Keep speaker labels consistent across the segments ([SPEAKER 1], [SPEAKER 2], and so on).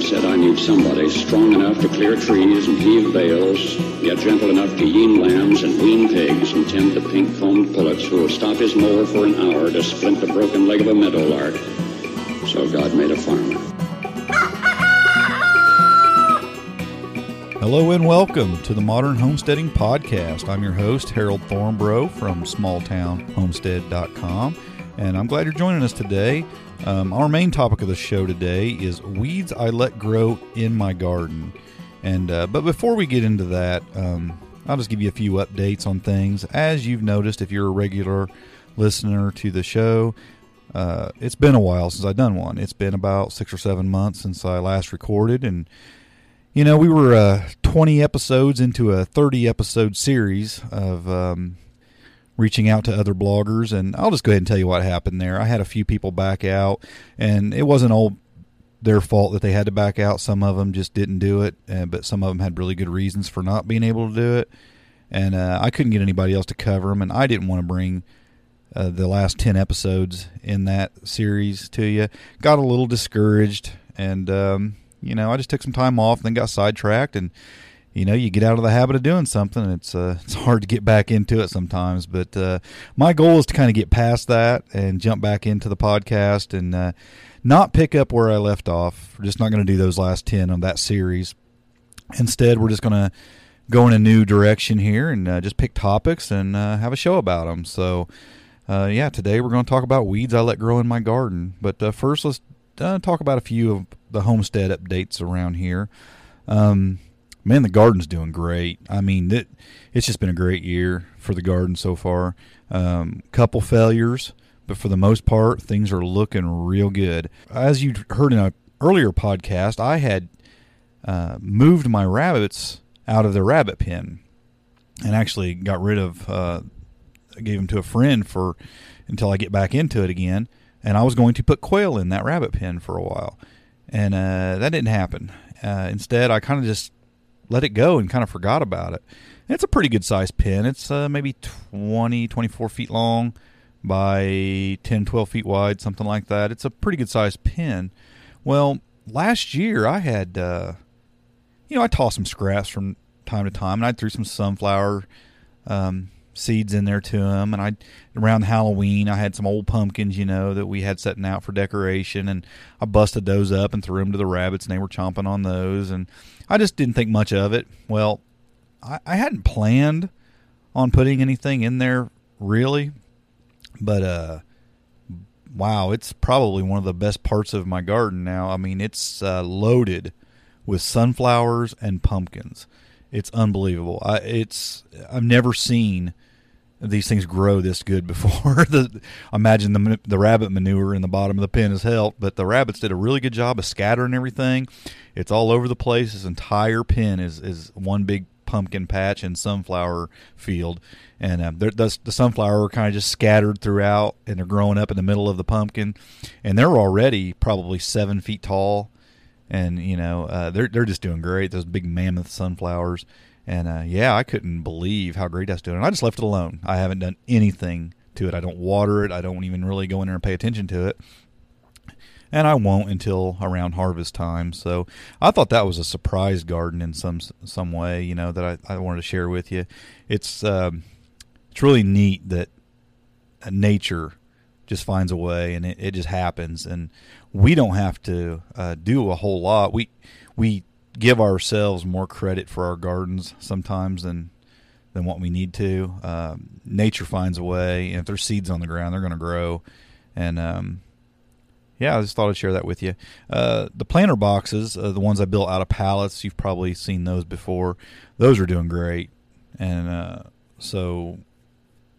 [SPEAKER 1] Said, I need somebody strong enough to clear trees and heave bales, yet gentle enough to yean lambs and wean pigs and tend the pink-combed pullets who will stop his mower for an hour to splint the broken leg of a meadow lark. So God made a farmer.
[SPEAKER 2] Hello and welcome to the Modern Homesteading Podcast. I'm your host, Harold Thornbrough from smalltownhomestead.com, and I'm glad you're joining us today. Um, our main topic of the show today is weeds I let grow in my garden. And uh, but before we get into that, um, I'll just give you a few updates on things. As you've noticed, if you're a regular listener to the show, uh, it's been a while since I've done one. It's been about six or seven months since I last recorded, and you know we were uh, 20 episodes into a 30 episode series of um, reaching out to other bloggers, and I'll just go ahead and tell you what happened there. I had a few people back out, and it wasn't all their fault that they had to back out. Some of them just didn't do it, uh, but some of them had really good reasons for not being able to do it. And uh, I couldn't get anybody else to cover them, and I didn't want to bring uh, the last 10 episodes in that series to you. Got a little discouraged, and, um, you know, I just took some time off then got sidetracked, and you know you get out of the habit of doing something it's uh, it's hard to get back into it sometimes but uh, my goal is to kind of get past that and jump back into the podcast and uh, not pick up where I left off. We're just not going to do those last 10 of that series. Instead we're just going to go in a new direction here and uh, just pick topics and uh, have a show about them so uh, yeah today we're going to talk about weeds I let grow in my garden. But first let's talk about a few of the homestead updates around here. Um, man, the garden's doing great. I mean, it, it's just been a great year for the garden so far. Um, couple failures, but for the most part, things are looking real good. As you heard in an earlier podcast, I had uh, moved my rabbits out of the rabbit pen and actually got rid of, uh, gave them to a friend for until I get back into it again. And I was going to put quail in that rabbit pen for a while, and uh, that didn't happen. Uh, instead, I kind of just let it go and kind of forgot about it. And it's a pretty good sized pin. It's uh, maybe 20, 24 feet long by 10, 12 feet wide, something like that. It's a pretty good sized pin. Well, last year I had, uh, you know, I tossed some scraps from time to time, and I threw some sunflower um, seeds in there to them. And I, around Halloween, I had some old pumpkins, you know, that we had setting out for decoration, and I busted those up and threw them to the rabbits, and they were chomping on those. And I just didn't think much of it. Well, I, I hadn't planned on putting anything in there really, but uh, wow, it's probably one of the best parts of my garden now. I mean, it's uh, loaded with sunflowers and pumpkins. It's unbelievable. I, it's I've never seen these things grow this good before. the, imagine the the rabbit manure in the bottom of the pen has helped, but the rabbits did a really good job of scattering everything. It's all over the place. This entire pen is is one big pumpkin patch and sunflower field, and um, the, the sunflower are kind of just scattered throughout, and they're growing up in the middle of the pumpkin, and they're already probably seven feet tall, and you know uh, they're they're just doing great. Those big mammoth sunflowers and uh, yeah, I couldn't believe how great that's doing. And I just left it alone. I haven't done anything to it. I don't water it. I don't even really go in there and pay attention to it. And I won't until around harvest time. So I thought that was a surprise garden in some some way, you know, that I, I wanted to share with you. It's um, it's really neat that nature just finds a way and it, it just happens and we don't have to uh, do a whole lot. We we give ourselves more credit for our gardens sometimes than than what we need to. Um, nature finds a way, and if there's seeds on the ground, they're going to grow. And um, yeah, I just thought I'd share that with you. Uh, the planter boxes, uh, the ones I built out of pallets, you've probably seen those before. Those are doing great, and uh, so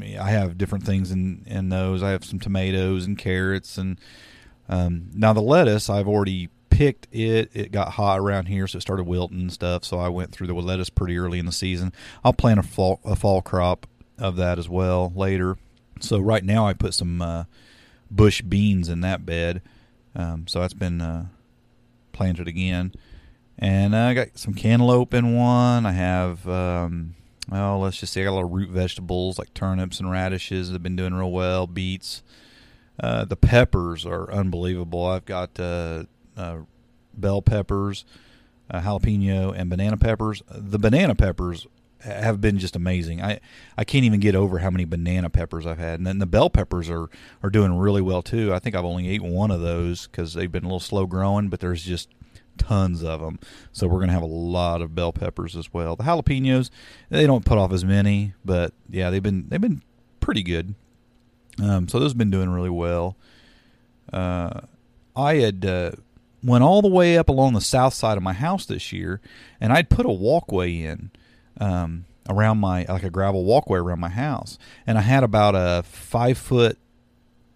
[SPEAKER 2] I have different things in in those. I have some tomatoes and carrots, and um, now the lettuce I've already picked it. It got hot around here, so it started wilting and stuff. So I went through the lettuce pretty early in the season. I'll plant a fall a fall crop of that as well later. So right now I put some uh, bush beans in that bed. Um, so that's been uh, planted again. And I got some cantaloupe in one. I have, um, well, let's just say I got a lot of root vegetables like turnips and radishes that have been doing real well, beets. Uh, the peppers are unbelievable. I've got uh, uh, bell peppers, uh, jalapeno, and banana peppers. The banana peppers have been just amazing. I, I can't even get over how many banana peppers I've had. And then the bell peppers are, are doing really well too. I think I've only ate one of those because they've been a little slow growing, but there's just tons of them. So we're going to have a lot of bell peppers as well. The jalapenos, they don't put off as many, but yeah, they've been they've been pretty good. Um, so those have been doing really well. Uh, I had uh, went all the way up along the south side of my house this year, and I'd put a walkway in um, around my like a gravel walkway around my house, and I had about a five foot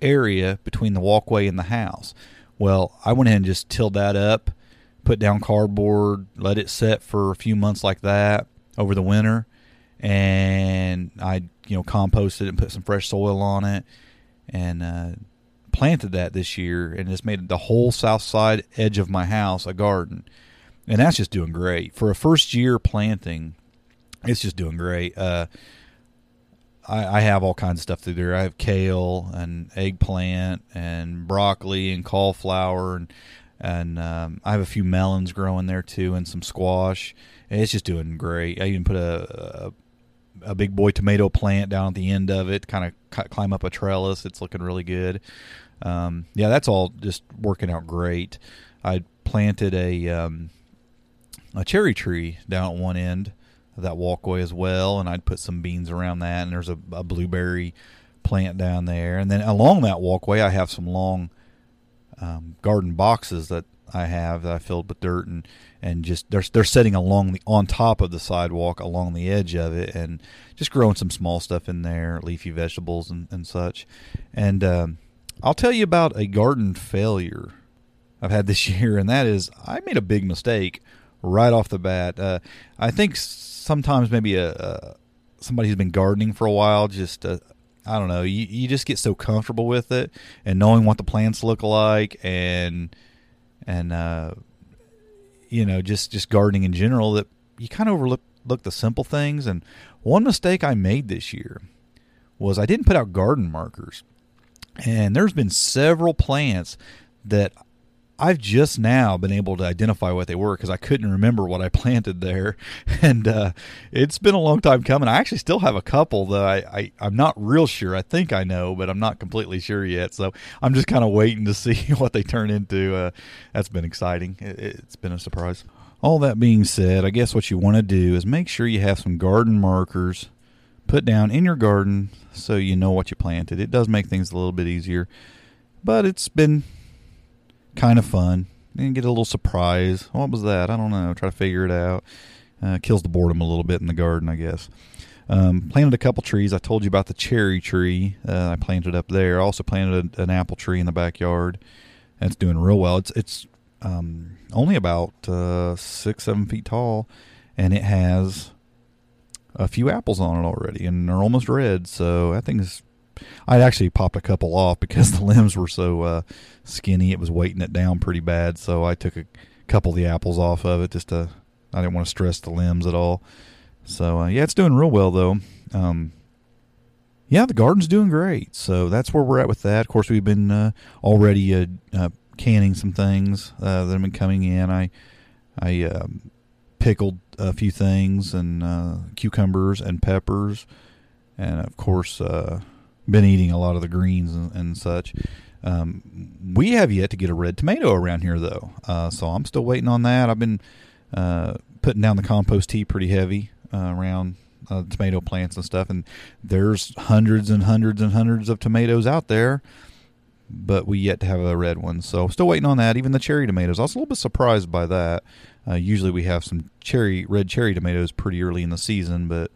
[SPEAKER 2] area between the walkway and the house. Well, I went ahead and just tilled that up, put down cardboard, let it set for a few months like that over the winter, and I you know composted it and put some fresh soil on it, and uh, planted that this year, and it's made the whole south side edge of my house a garden, and that's just doing great for a first year planting. It's just doing great. Uh, I, I have all kinds of stuff through there. I have kale and eggplant and broccoli and cauliflower and and um, I have a few melons growing there too and some squash. It's just doing great. I even put a, a, a big boy tomato plant down at the end of it, kind of climb up a trellis. It's looking really good. Um, yeah, that's all just working out great. I planted a um, a cherry tree down at one end of that walkway as well, and I'd put some beans around that. And there's a, a blueberry plant down there, and then along that walkway, I have some long um, garden boxes that I have that I filled with dirt and and just they're they're sitting along the on top of the sidewalk along the edge of it and just growing some small stuff in there, leafy vegetables and, and such. And um, I'll tell you about a garden failure I've had this year, and that is I made a big mistake right off the bat. Uh, I think sometimes maybe a, a, somebody who's been gardening for a while just uh, I don't know. You, you just get so comfortable with it and knowing what the plants look like and and uh, you know just just gardening in general that you kind of overlook look the simple things. And one mistake I made this year was I didn't put out garden markers. And there's been several plants that I've just now been able to identify what they were because I couldn't remember what I planted there, and uh, it's been a long time coming. I actually still have a couple that I, I I'm not real sure. I think I know, but I'm not completely sure yet. So I'm just kind of waiting to see what they turn into. Uh, that's been exciting. It, it's been a surprise. All that being said, I guess what you want to do is make sure you have some garden markers put down in your garden so you know what you planted. It does make things a little bit easier, but it's been kind of fun. And get a little surprise. What was that? I don't know. Try to figure it out. Uh, kills the boredom a little bit in the garden, I guess. Um, planted a couple trees. I told you about the cherry tree. Uh, I planted up there. I also planted a, an apple tree in the backyard. That's doing real well. It's it's um, only about uh, six seven feet tall, and it has a few apples on it already, and they're almost red. So that thing's I actually popped a couple off because the limbs were so uh, skinny. It was weighting it down pretty bad. So I took a couple of the apples off of it just to. I didn't want to stress the limbs at all. So uh, yeah, it's doing real well though. Um, yeah, the garden's doing great. So that's where we're at with that. Of course, we've been uh, already uh, uh, canning some things uh, that have been coming in. I I um, pickled a few things and cucumbers and peppers, and of course been eating a lot of the greens and, and such. Um, we have yet to get a red tomato around here, though, uh, so I'm still waiting on that. I've been uh, putting down the compost tea pretty heavy uh, around uh, tomato plants and stuff, and there's hundreds and hundreds and hundreds of tomatoes out there, but we yet to have a red one. So still waiting on that. Even the cherry tomatoes, I was a little bit surprised by that. Uh, usually we have some cherry red cherry tomatoes pretty early in the season, but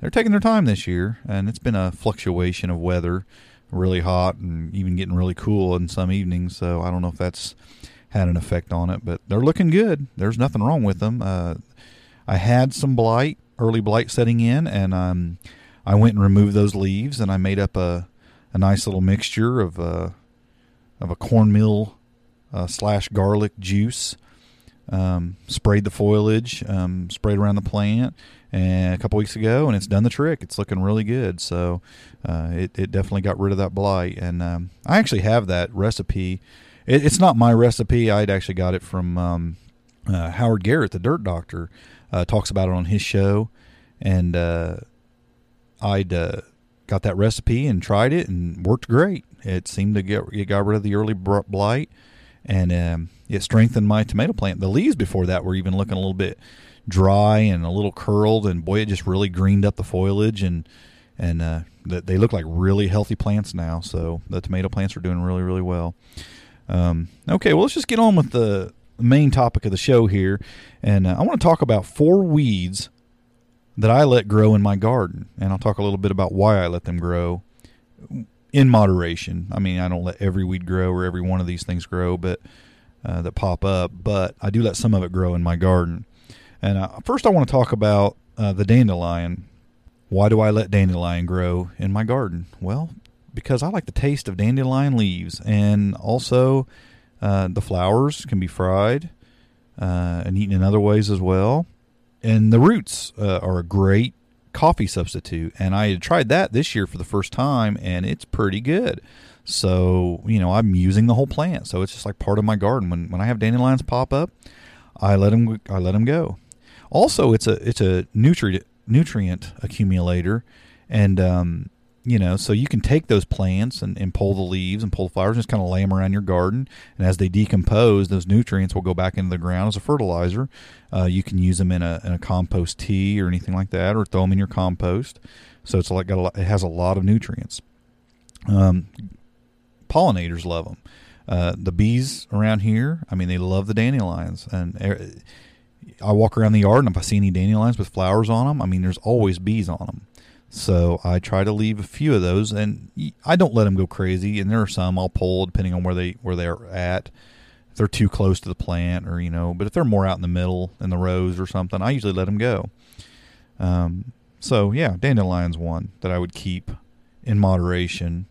[SPEAKER 2] they're taking their time this year, and it's been a fluctuation of weather, really hot and even getting really cool in some evenings. So I don't know if that's had an effect on it, but they're looking good. There's nothing wrong with them. Uh, I had some blight, early blight setting in, and um, I went and removed those leaves, and I made up a a nice little mixture of uh, of a cornmeal uh, slash garlic juice. Um, sprayed the foliage, um, sprayed around the plant, and a couple weeks ago, and it's done the trick. It's looking really good. So uh, it it definitely got rid of that blight, and um, I actually have that recipe. It, it's not my recipe. I'd actually got it from um, uh, Howard Garrett, the Dirt Doctor, uh, talks about it on his show, and uh, I'd uh, got that recipe and tried it and worked great. It seemed to get it got rid of the early blight, and um, it strengthened my tomato plant. The leaves before that were even looking a little bit dry and a little curled, and boy, it just really greened up the foliage and and uh, they look like really healthy plants now. So the tomato plants are doing really really well. Um, okay, well let's just get on with the main topic of the show here, and uh, I want to talk about four weeds that I let grow in my garden, and I'll talk a little bit about why I let them grow in moderation. I mean, I don't let every weed grow or every one of these things grow, but uh, that pop up, but I do let some of it grow in my garden. And uh, first, I want to talk about uh, the dandelion. Why do I let dandelion grow in my garden? Well, because I like the taste of dandelion leaves, and also uh, the flowers can be fried uh, and eaten in other ways as well. And the roots uh, are a great coffee substitute. And I had tried that this year for the first time, and it's pretty good. So you know, I'm using the whole plant, so it's just like part of my garden. When when I have dandelions pop up, I let them I let them go. Also, it's a it's a nutrient nutrient accumulator, and um, you know, so you can take those plants and, and pull the leaves and pull the flowers and just kind of lay them around your garden. And as they decompose, those nutrients will go back into the ground as a fertilizer. Uh, you can use them in a, in a compost tea or anything like that, or throw them in your compost. So it's like got a lot, it has a lot of nutrients. Um, pollinators love them. Uh, the bees around here, I mean, they love the dandelions. And er, I walk around the yard, and if I see any dandelions with flowers on them, I mean, there's always bees on them. So I try to leave a few of those, and I don't let them go crazy. And there are some I'll pull depending on where they where they're at. If they're too close to the plant, or you know, but if they're more out in the middle in the rows or something, I usually let them go. Um, so yeah, dandelion's one that I would keep in moderation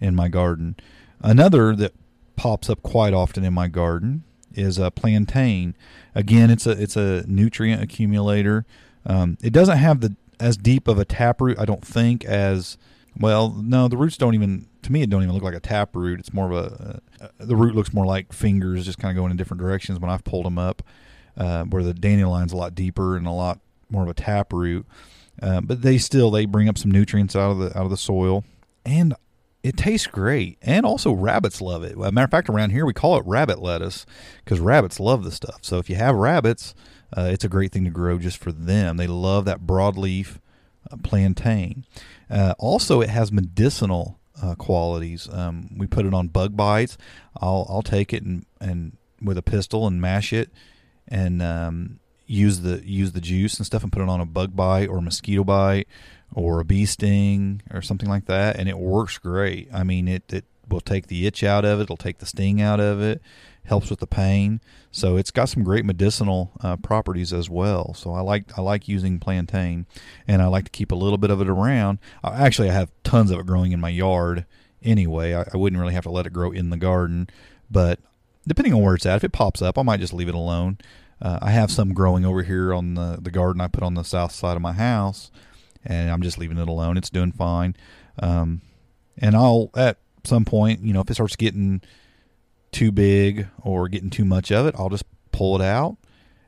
[SPEAKER 2] in my garden. Another that pops up quite often in my garden is a plantain. Again, it's a it's a nutrient accumulator. Um, it doesn't have the as deep of a taproot, I don't think, as well. No, the roots don't even. To me, it don't even look like a taproot. It's more of a. Uh, the root looks more like fingers, just kind of going in different directions. When I've pulled them up, uh, where the dandelion's a lot deeper and a lot more of a taproot, uh, but they still they bring up some nutrients out of the out of the soil, and it tastes great. And also, rabbits love it. Matter of fact, around here we call it rabbit lettuce because rabbits love the stuff. So if you have rabbits uh, it's a great thing to grow just for them. They love that broadleaf uh, plantain. Uh, also, it has medicinal uh, qualities. Um, we put it on bug bites. I'll I'll take it and, and with a pistol and mash it and um, use the use the juice and stuff and put it on a bug bite or a mosquito bite or a bee sting or something like that, and it works great. I mean, it it will take the itch out of it. It'll take the sting out of it helps with the pain. So it's got some great medicinal uh, properties as well. So I like I like using plantain, and I like to keep a little bit of it around. actually, I have tons of it growing in my yard anyway. I, I wouldn't really have to let it grow in the garden, but depending on where it's at, if it pops up, I might just leave it alone. Uh, I have some growing over here on the the garden I put on the south side of my house, and I'm just leaving it alone. It's doing fine. Um, and I'll at some point, you know, if it starts getting too big or getting too much of it, I'll just pull it out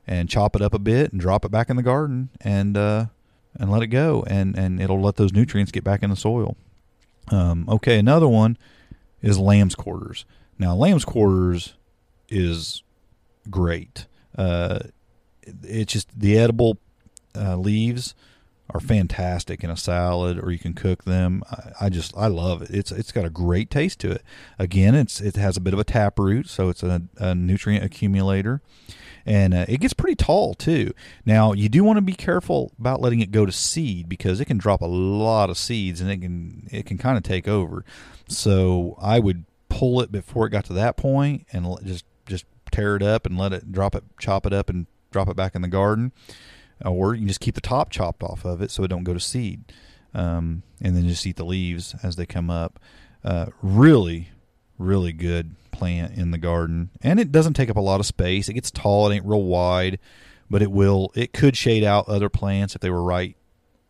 [SPEAKER 2] and chop it up a bit and drop it back in the garden and uh, and let it go and and it'll let those nutrients get back in the soil. Um, okay, another one is lamb's quarters. Now, lamb's quarters is great. Uh, it's just the edible uh, leaves are fantastic in a salad or you can cook them. I, I, just I love it. It's it's got a great taste to it. Again, it's it has a bit of a tap root, so it's a, a nutrient accumulator, and uh, it gets pretty tall too. Now you do want to be careful about letting it go to seed because it can drop a lot of seeds and it can it can kind of take over. So I would pull it before it got to that point and just just tear it up and let it drop it, chop it up and drop it back in the garden or you can just keep the top chopped off of it so it don't go to seed, um, and then just eat the leaves as they come up. Uh, really, really good plant in the garden, and it doesn't take up a lot of space. It gets tall, it ain't real wide, but it will. It could shade out other plants if they were right,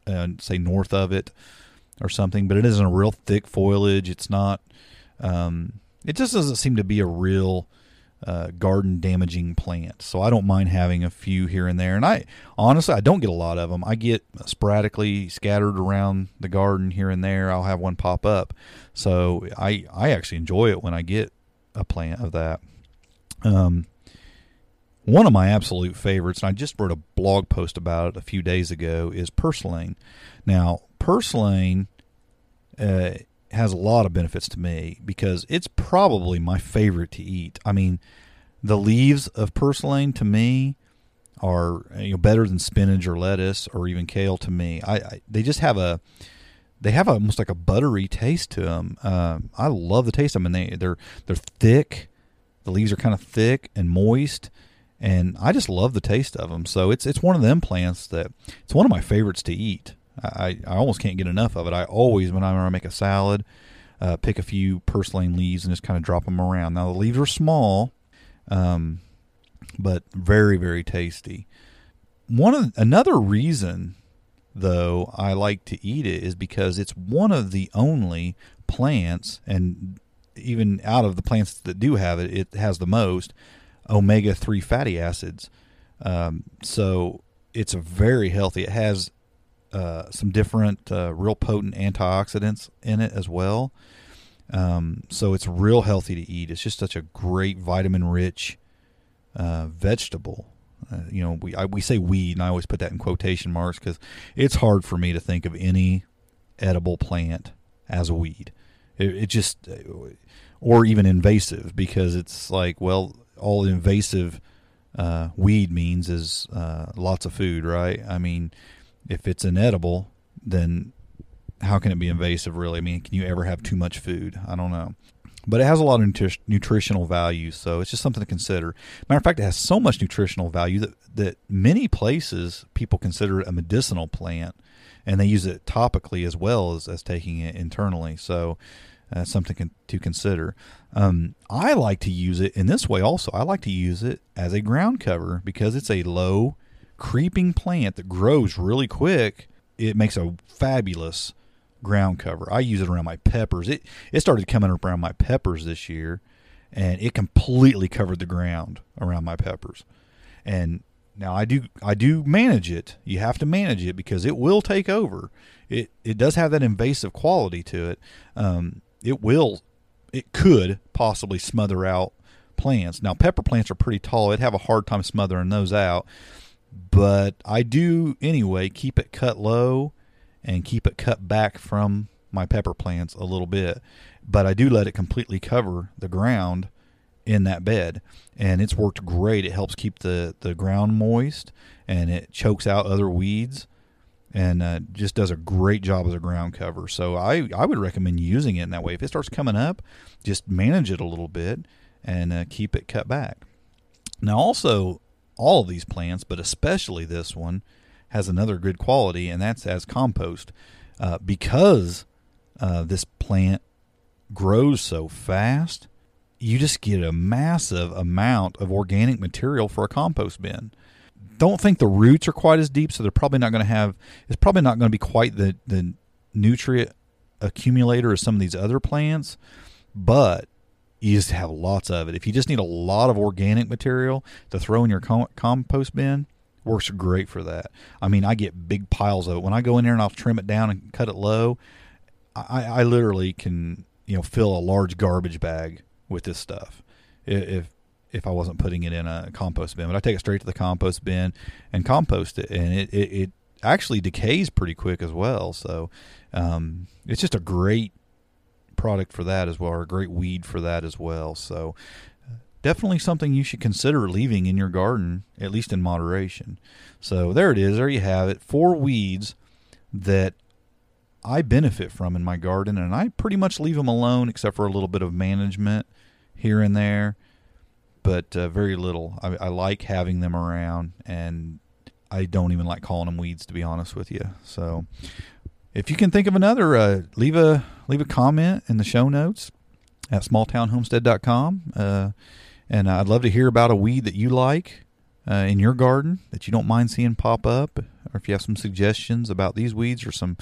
[SPEAKER 2] uh, say north of it or something. But it isn't a real thick foliage. It's not. Um, it just doesn't seem to be a real uh, garden damaging plants. So I don't mind having a few here and there. And I honestly, I don't get a lot of them. I get sporadically scattered around the garden here and there. I'll have one pop up. So I I actually enjoy it when I get a plant of that. Um, one of my absolute favorites, and I just wrote a blog post about it a few days ago, is purslane. Now, purslane uh, has a lot of benefits to me because it's probably my favorite to eat. I mean, the leaves of purslane to me are you know better than spinach or lettuce or even kale to me. I, I they just have a they have almost like a buttery taste to them. Um, I love the taste them. And they they're they're thick. The leaves are kind of thick and moist, and I just love the taste of them. So it's it's one of them plants that it's one of my favorites to eat. I, I almost can't get enough of it. I always, when I make a salad, uh, pick a few purslane leaves and just kind of drop them around. Now the leaves are small, um, but very very tasty. One of another reason though I like to eat it is because it's one of the only plants, and even out of the plants that do have it, it has the most omega three fatty acids. Um, so it's very healthy. It has uh, some different uh, real potent antioxidants in it as well. Um, so it's real healthy to eat. It's just such a great vitamin rich uh, vegetable. Uh, you know, we I, we say weed, and I always put that in quotation marks because it's hard for me to think of any edible plant as a weed. It, it just, uh, or even invasive, because it's like, well, all invasive uh, weed means is lots of food, right? I mean, if it's inedible, then how can it be invasive really? I mean, can you ever have too much food? I don't know. But it has a lot of nutri- nutritional value, so it's just something to consider. Matter of fact, it has so much nutritional value that, that many places people consider it a medicinal plant, and they use it topically as well as, as taking it internally. So uh, something con- to consider. Um, I like to use it in this way also. I like to use it as a ground cover because it's a low creeping plant that grows really quick. It makes a fabulous ground cover. I use it around my peppers. It it started coming up around my peppers this year, and it completely covered the ground around my peppers. And now I do I do manage it. You have to manage it because it will take over. It it does have that invasive quality to it. Um, it will it could possibly smother out plants. Now pepper plants are pretty tall. It'd have a hard time smothering those out. But I do anyway keep it cut low and keep it cut back from my pepper plants a little bit. But I do let it completely cover the ground in that bed. And it's worked great. It helps keep the, the ground moist and it chokes out other weeds and uh, just does a great job as a ground cover. So I, I would recommend using it in that way. If it starts coming up, just manage it a little bit and uh, keep it cut back. Now, also, all of these plants, but especially this one, has another good quality, and that's as compost. Uh, because uh, this plant grows so fast, you just get a massive amount of organic material for a compost bin. Don't think the roots are quite as deep, so they're probably not going to have. It's probably not going to be quite the the nutrient accumulator as some of these other plants, but you just have lots of it. If you just need a lot of organic material to throw in your com- compost bin, works great for that. I mean, I get big piles of it when I go in there and I'll trim it down and cut it low. I, I literally can you know fill a large garbage bag with this stuff if if I wasn't putting it in a compost bin. But I take it straight to the compost bin and compost it, and it it, it actually decays pretty quick as well. So um, it's just a great product for that as well, or a great weed for that as well. So definitely something you should consider leaving in your garden, at least in moderation. So there it is. There you have it. Four weeds that I benefit from in my garden, and I pretty much leave them alone except for a little bit of management here and there, but uh, very little. I, I like having them around, and I don't even like calling them weeds to be honest with you. So if you can think of another, uh, leave a leave a comment in the show notes. at smalltownhomestead.com. Uh, and I'd love to hear about a weed that you like uh, in your garden that you don't mind seeing pop up, or if you have some suggestions about these weeds or some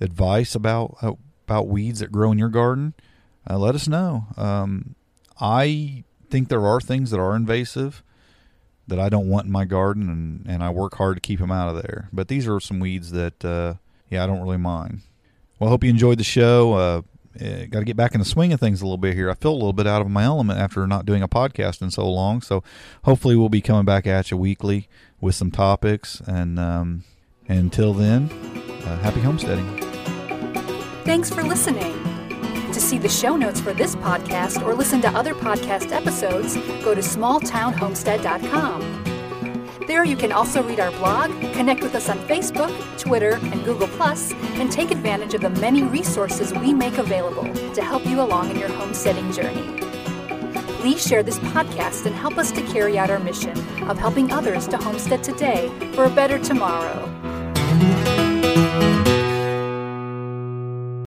[SPEAKER 2] advice about uh, about weeds that grow in your garden, uh, let us know. Um, I think there are things that are invasive that I don't want in my garden, and, and I work hard to keep them out of there. But these are some weeds that, uh, yeah, I don't really mind. Well, I hope you enjoyed the show. Uh, uh, got to get back in the swing of things a little bit here. I feel a little bit out of my element after not doing a podcast in so long. So hopefully we'll be coming back at you weekly with some topics. And, um, until then, uh, happy homesteading.
[SPEAKER 3] Thanks for listening. To see the show notes for this podcast or listen to other podcast episodes, go to smalltownhomestead.com. There you can also read our blog, connect with us on Facebook, Twitter, and Google, and take advantage of the many resources we make available to help you along in your homesteading journey. Please share this podcast and help us to carry out our mission of helping others to homestead today for a better tomorrow.